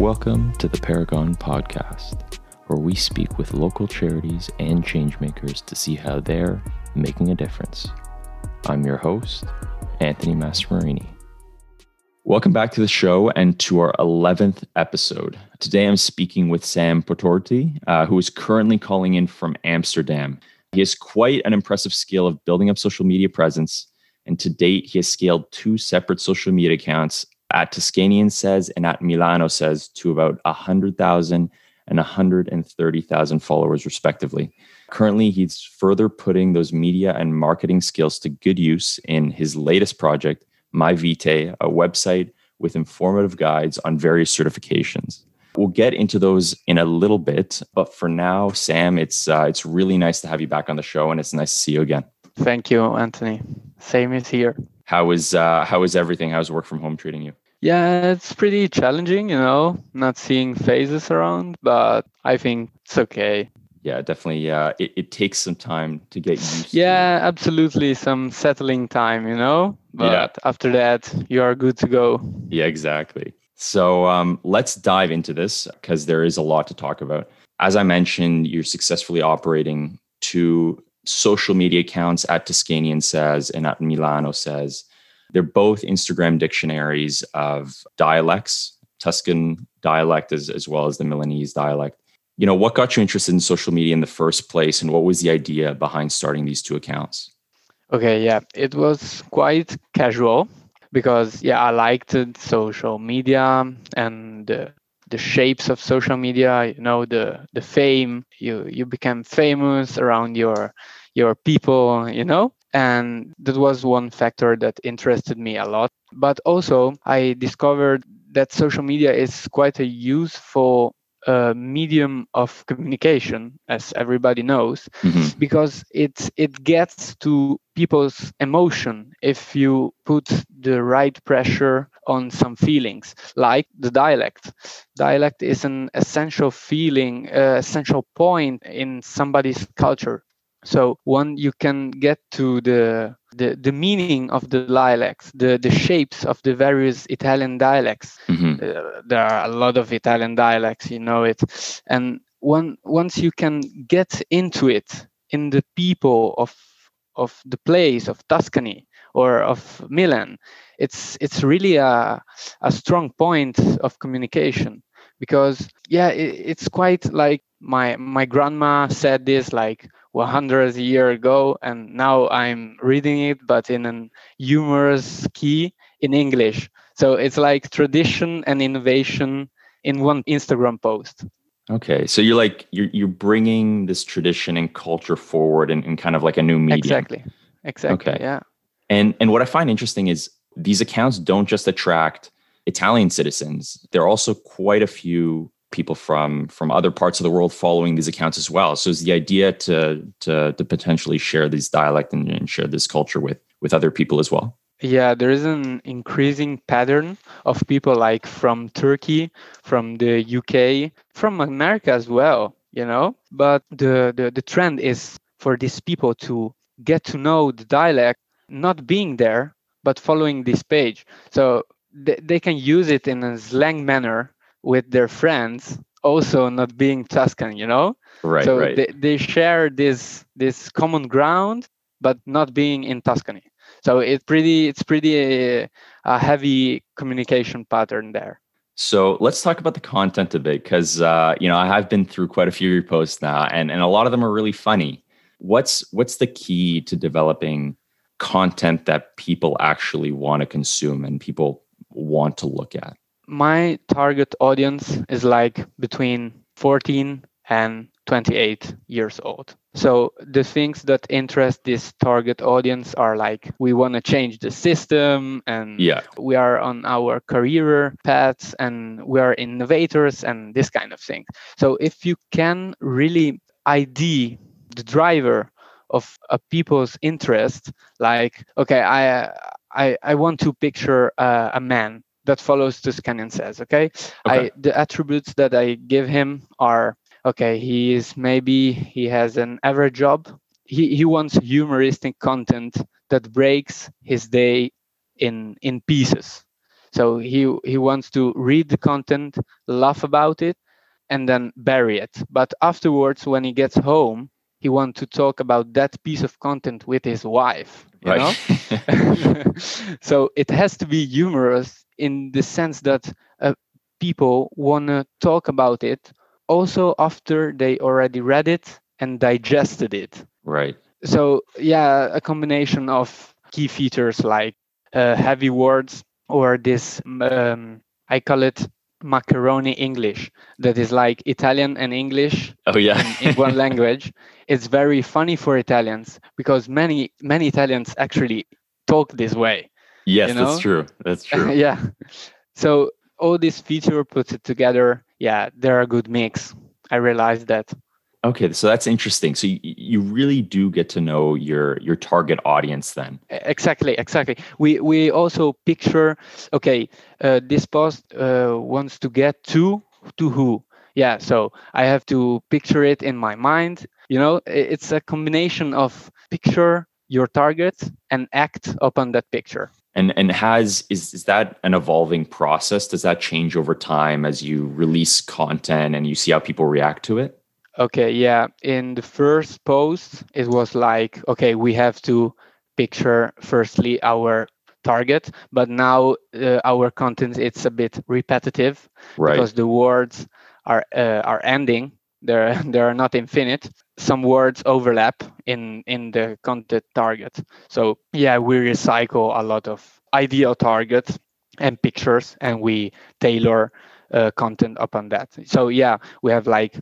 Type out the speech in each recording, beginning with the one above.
Welcome to the Paragon Podcast, where we speak with local charities and changemakers to see how they're making a difference. I'm your host, Anthony Masmarini. Welcome back to the show and to our 11th episode. Today I'm speaking with Sam Potorti, uh, who is currently calling in from Amsterdam. He has quite an impressive skill of building up social media presence, and to date, he has scaled two separate social media accounts at Tuscanian Says and at Milano Says to about 100,000 and 130,000 followers, respectively. Currently, he's further putting those media and marketing skills to good use in his latest project, My Vitae, a website with informative guides on various certifications. We'll get into those in a little bit, but for now, Sam, it's uh, it's really nice to have you back on the show, and it's nice to see you again. Thank you, Anthony. Same is here. How is uh, how is everything? How's work from home treating you? Yeah, it's pretty challenging, you know, not seeing faces around, but I think it's okay. Yeah, definitely. Uh, it, it takes some time to get used to yeah, to. absolutely. Some settling time, you know, but yeah. after that, you are good to go. Yeah, exactly. So um, let's dive into this because there is a lot to talk about. As I mentioned, you're successfully operating two social media accounts at Tuscanian Says and at Milano Says. They're both Instagram dictionaries of dialects, Tuscan dialect as, as well as the Milanese dialect. You know, what got you interested in social media in the first place and what was the idea behind starting these two accounts? Okay, yeah, it was quite casual because yeah, I liked social media and the, the shapes of social media, you know, the the fame, you you become famous around your your people, you know? And that was one factor that interested me a lot. But also, I discovered that social media is quite a useful uh, medium of communication, as everybody knows, mm-hmm. because it it gets to people's emotion if you put the right pressure on some feelings, like the dialect. Dialect is an essential feeling, uh, essential point in somebody's culture. So when you can get to the the, the meaning of the dialects, the, the shapes of the various Italian dialects. Mm-hmm. Uh, there are a lot of Italian dialects, you know it. And one, once you can get into it, in the people of of the place of Tuscany or of Milan, it's it's really a, a strong point of communication because yeah, it, it's quite like my my grandma said this like 100 year ago and now i'm reading it but in an humorous key in english. So it's like tradition and innovation in one instagram post. Okay so you're like you're, you're bringing this tradition and culture forward in, in kind of like a new medium. Exactly exactly okay. yeah. And and what i find interesting is these accounts don't just attract italian citizens. There are also quite a few people from from other parts of the world following these accounts as well. So is the idea to to to potentially share these dialect and, and share this culture with with other people as well. Yeah, there is an increasing pattern of people like from Turkey, from the UK, from America as well, you know. But the, the, the trend is for these people to get to know the dialect, not being there, but following this page. So they can use it in a slang manner with their friends also not being Tuscan, you know? Right. So right. They, they share this this common ground, but not being in Tuscany. So it's pretty it's pretty a, uh, a heavy communication pattern there. So let's talk about the content a bit, because uh, you know I have been through quite a few of your posts now, and and a lot of them are really funny. What's what's the key to developing content that people actually want to consume and people want to look at? My target audience is like between 14 and 28 years old. So the things that interest this target audience are like we want to change the system and yeah. we are on our career paths and we are innovators and this kind of thing. So if you can really ID the driver of a people's interest, like okay, I I, I want to picture uh, a man that follows Tuscanian says. Okay, okay. I, the attributes that I give him are okay. He is maybe he has an average job. He he wants humoristic content that breaks his day in in pieces. So he he wants to read the content, laugh about it, and then bury it. But afterwards, when he gets home, he wants to talk about that piece of content with his wife. You Right. know? so it has to be humorous in the sense that uh, people want to talk about it also after they already read it and digested it right. so yeah a combination of key features like uh, heavy words or this um, i call it macaroni english that is like italian and english Oh yeah. in, in one language it's very funny for italians because many many italians actually talk this way yes, you that's true. That's true. yeah so all this feature puts it together yeah they're a good mix i realized that Okay, so that's interesting. So you, you really do get to know your your target audience then. Exactly exactly we we also picture okay uh, this post uh, wants to get to to who yeah so i have to picture it in my mind you know it's a combination of picture your target and act upon that picture And and has is is that an evolving process? Does that change over time as you release content and you see how people react to it? Okay, yeah. In the first post, it was like, okay, we have to picture firstly our target, but now uh, our content it's a bit repetitive Right. because the words are uh, are ending. They're they are not infinite. Some words overlap in in the content target. So yeah, we recycle a lot of ideal targets and pictures, and we tailor uh, content upon that. So yeah, we have like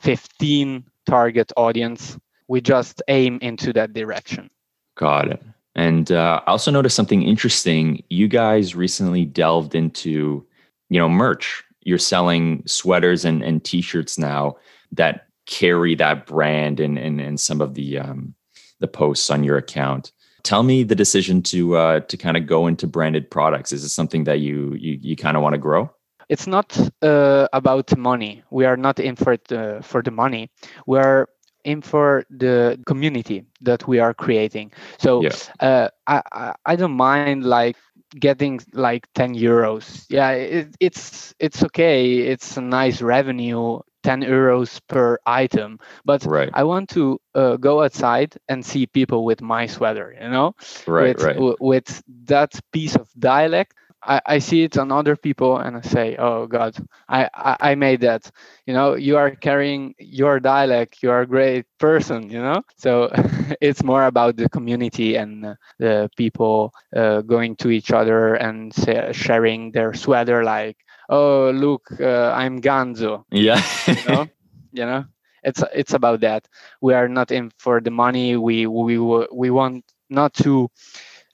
15 target audience. We just aim into that direction. Got it. And uh, I also noticed something interesting. You guys recently delved into, you know, merch. You're selling sweaters and, and t-shirts now that carry that brand and and, and some of the um, the posts on your account. Tell me the decision to uh, to kind of go into branded products. Is it something that you you, you kind of want to grow? It's not uh, about money. We are not in for it, uh, for the money. We are in for the community that we are creating. So Yeah. uh, I I don't mind like getting like 10 euros. Yeah, it, it's it's okay. It's a nice revenue. 10 euros per item but Right. i want to uh, go outside and see people with my sweater you know Right. with, right. w- with that piece of dialect I, I see it on other people and i say oh god I, I i made that. You know you are carrying your dialect you are a great person you know? So it's more about the community and the people uh, going to each other and sa- sharing their sweater like oh look uh, i'm ganzo. Yeah. you know? You know? It's it's about that. We are not in for the money. We we we want not to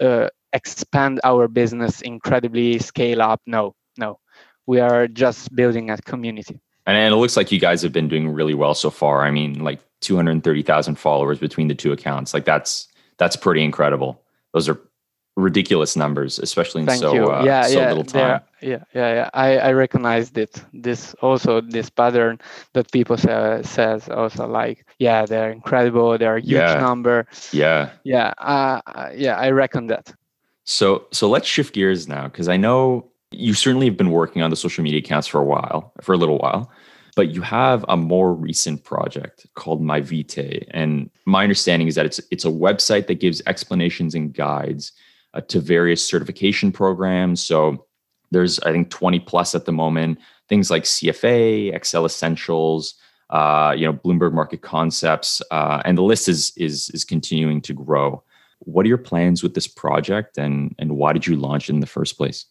uh, expand our business incredibly scale up no no we are just building a community And, it looks like you guys have been doing really well so far. I mean, like 230,000 followers between the two accounts. Like that's that's pretty incredible. Those are ridiculous numbers, especially in thank so uh, yeah so yeah little time. yeah yeah yeah i i recognized it this also this pattern that people say, says also like yeah they're incredible they're a huge Yeah. number Yeah. yeah uh, uh, yeah i reckon that So so let's shift gears now because I know you certainly have been working on the social media accounts for a while, for a little while, but you have a more recent project called My Vitae, and my understanding is that it's it's a website that gives explanations and guides uh, to various certification programs. So there's I think 20 plus at the moment, things like CFA, Excel Essentials, uh, you know Bloomberg Market Concepts, uh, and the list is is is continuing to grow what are your plans with this project and and why did you launch it in the first place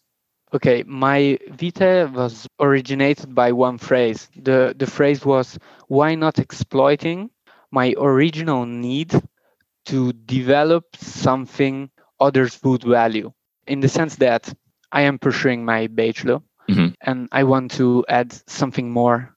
Okay, my Vita was originated by one phrase. The the phrase was why not exploiting my original need to develop something others would value in the sense that I am pursuing my bachelor Mhm. and I want to add something more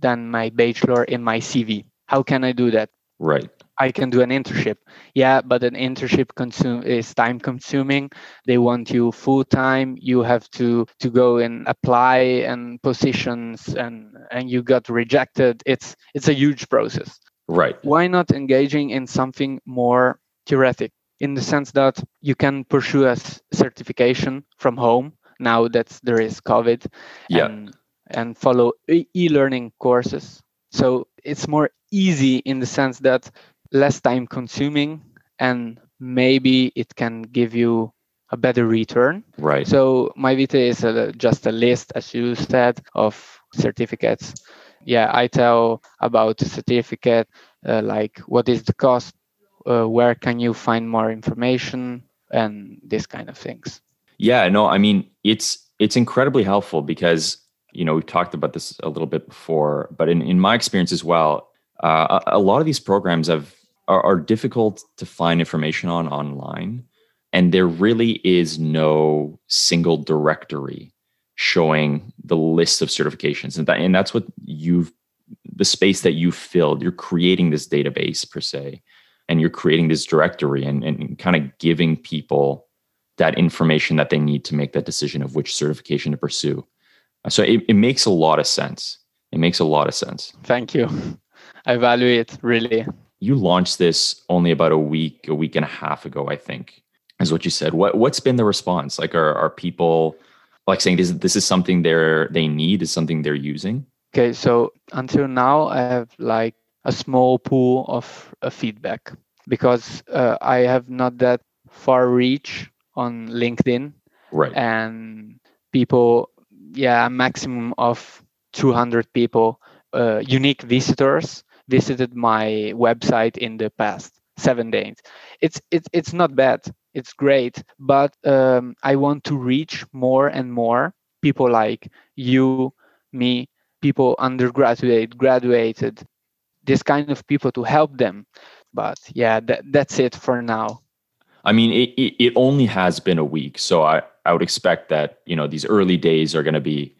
than my bachelor in my CV. How can I do that? right I can do an internship. Yeah, but an internship consume is time consuming. They want you full time. You have to to go and apply and positions and and you got rejected. It's it's a huge process. right Why not engaging in something more theoretic in the sense that you can pursue a certification from home now that there is COVID Yeah. and, and follow e- e-learning courses. So it's more easy in the sense that less time consuming and maybe it can give you a better return. Right. So my Vita is a, just a list, as you said, of certificates. Yeah, I tell about the certificate, uh, like what is the cost, uh, where can you find more information, and this kind of things. Yeah, no, I mean it's it's incredibly helpful because you know we've talked about this a little bit before, but in, in my experience as well, uh, a, a lot of these programs have are, are difficult to find information on online, and there really is no single directory showing the list of certifications, and that and that's what you've the space that you filled. You're creating this database per se, and you're creating this directory and, and kind of giving people that information that they need to make that decision of which certification to pursue. Uh, so it, it makes a lot of sense. It makes a lot of sense. Thank you. I value it really. You launched this only about a week, a week and a half ago, I think, is what you said. What what's been the response? Like are are people like saying this this is something they're they need, is something they're using? Okay, so until now I have like a small pool of uh, feedback because uh, I have not that far reach on LinkedIn Right. and people, yeah, a maximum of 200 people, uh, unique visitors visited my website in the past seven days. It's it's it's not bad. It's great, but um, I want to reach more and more people like you, me, people undergraduate, graduated, this kind of people to help them. But yeah, that, that's it for now. I mean, it, it, it only has been a week. So I, I would expect that, you know, these early days are going to be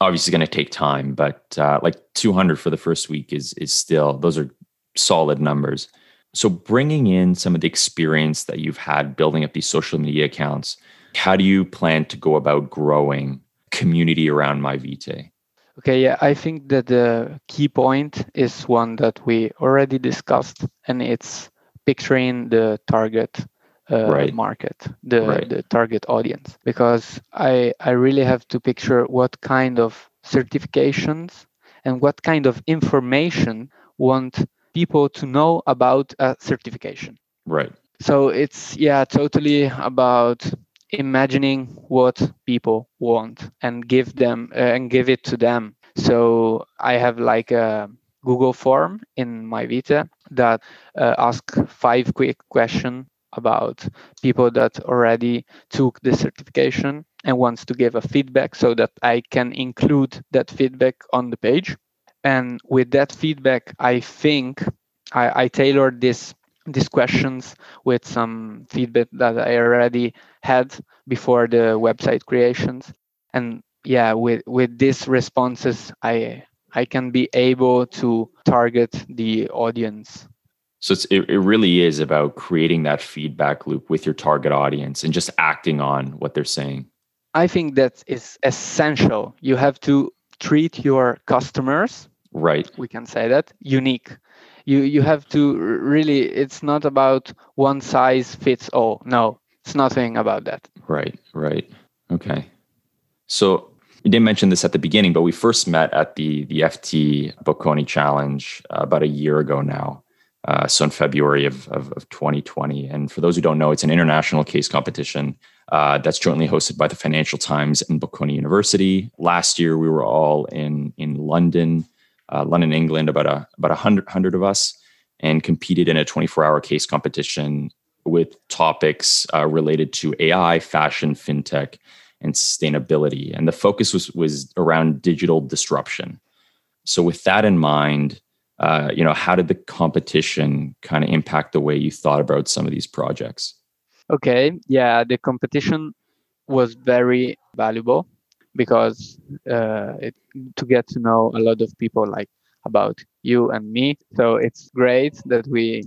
obviously going to take time, but uh, like 200 for the first week is, is still, those are solid numbers. So bringing in some of the experience that you've had building up these social media accounts, how do you plan to go about growing community around MyVite? Okay, yeah, I think that the key point is one that we already discussed, and it's picturing the target uh, Right. market, the Right. the target audience, because I I really have to picture what kind of certifications and what kind of information want people to know about a certification. Right. So it's yeah, totally about imagining what people want and give them uh, and give it to them. So I have like a Google form in my Vita that uh, ask five quick questions about people that already took the certification and wants to give a feedback so that I can include that feedback on the page. And with that feedback, I think I, I tailored this these questions with some feedback that I already had before the website creations. And yeah, with with these responses, I I can be able to target the audience. So it's, it, it really is about creating that feedback loop with your target audience and just acting on what they're saying. I think that is essential. You have to treat your customers, Right. we can say that, unique. You you have to really it's not about one size fits all. No, it's nothing about that. Right, right. Okay. So you didn't mention this at the beginning, but we first met at the the FT Bocconi Challenge uh, about a year ago now. Uh, so in February of, of, of 2020. And for those who don't know, it's an international case competition uh, that's jointly hosted by the Financial Times and Bocconi University. Last year, we were all in in London, uh, London, England, about a about a hundred hundred of us, and competed in a 24 hour case competition with topics uh, related to AI, fashion, fintech, and sustainability. And the focus was was around digital disruption. So with that in mind, uh, you know, how did the competition kind of impact the way you thought about some of these projects? Okay, yeah, the competition was very valuable because uh, it, to get to know a lot of people like about you and me. So it's great that we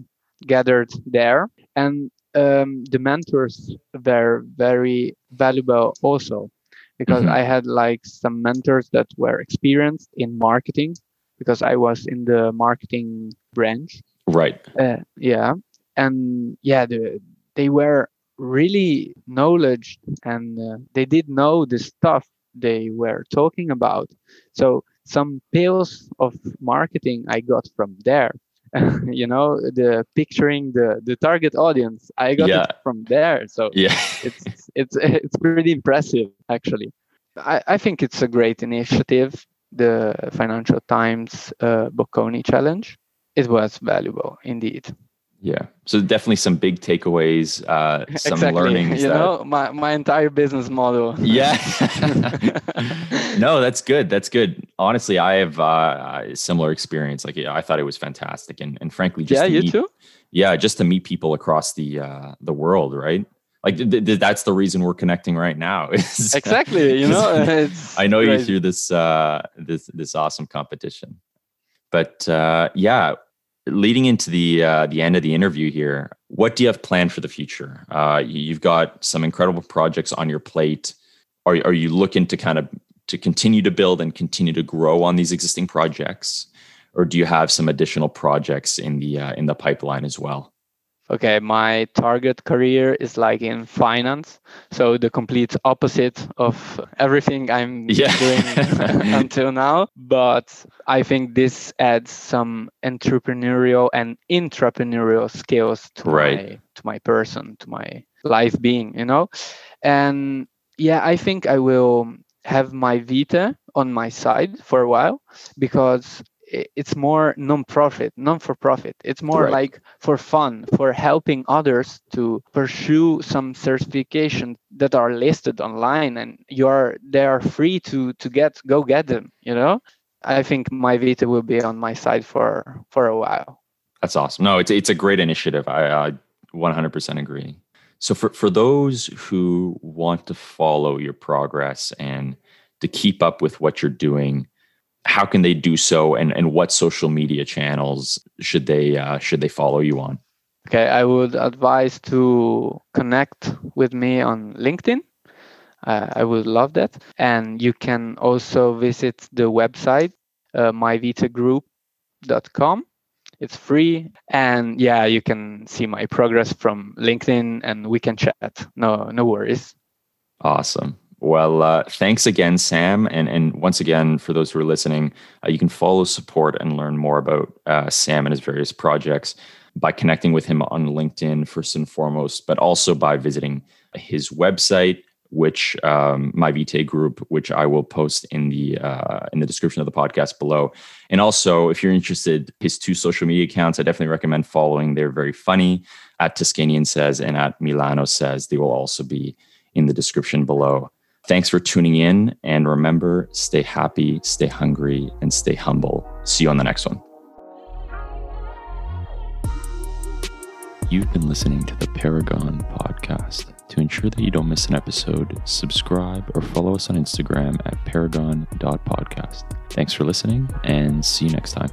gathered there, and um, the mentors were very valuable also because Mhm. I had like some mentors that were experienced in marketing because I was in the marketing branch Right. uh, yeah and yeah the, they were really knowledge and uh, they did know the stuff they were talking about. So some pills of marketing I got from there. you know, the picturing the the target audience I got yeah. it from there. So yeah, it's it's it's pretty impressive actually. I, I think it's a great initiative, the Financial Times uh, Bocconi Challenge. It was valuable indeed. Yeah. So definitely some big takeaways, uh, some exactly. learnings. You that... know, my, my entire business model. Yeah. no, that's good. That's good. Honestly, I have uh, a similar experience. Like I thought it was fantastic. And, and frankly, just yeah, to you meet, too? Yeah, just to meet people across the uh, the world, right? Like th- th- that's the reason we're connecting right now. Is, exactly. You know, I know crazy. you through this uh, this this awesome competition. But uh, yeah, leading into the uh, the end of the interview here, what do you have planned for the future? Uh, you've got some incredible projects on your plate. Are are you looking to kind of to continue to build and continue to grow on these existing projects, or do you have some additional projects in the uh, in the pipeline as well? Okay my target career is like in finance so the complete opposite of everything i'm yeah. doing until now but i think this adds some entrepreneurial and intrapreneurial skills to right. my to my person to my life being you know and yeah i think i will have my vita on my side for a while because it's more non-profit non-for-profit. It's more right. like for fun for helping others to pursue some certification that are listed online and you're they are free to to get go get them you know? I think my vita will be on my side for for a while. That's awesome. No it's it's a great initiative. I, I 100% agree. So for for those who want to follow your progress and to keep up with what you're doing how can they do so and, and what social media channels should they uh, should they follow you on? Okay i would advise to connect with me on linkedin. Uh, i would love that. And you can also visit the website uh, myvitagroup.com it's free. And yeah you can see my progress from linkedin and we can chat. No no worries. Awesome well, uh, thanks again, Sam. And, and once again, for those who are listening, uh, you can follow, support, and learn more about uh, Sam and his various projects by connecting with him on LinkedIn, first and foremost, but also by visiting his website, which um, my Vitae group, which I will post in the uh, in the description of the podcast below. And also, if you're interested, his two social media accounts, I definitely recommend following. They're very funny at Tuscanian says and at Milano says. They will also be in the description below. Thanks for tuning in. And remember, stay happy, stay hungry, and stay humble. See you on the next one. You've been listening to the Paragon podcast. To ensure that you don't miss an episode, subscribe or follow us on Instagram at paragon.podcast. Thanks for listening and see you next time.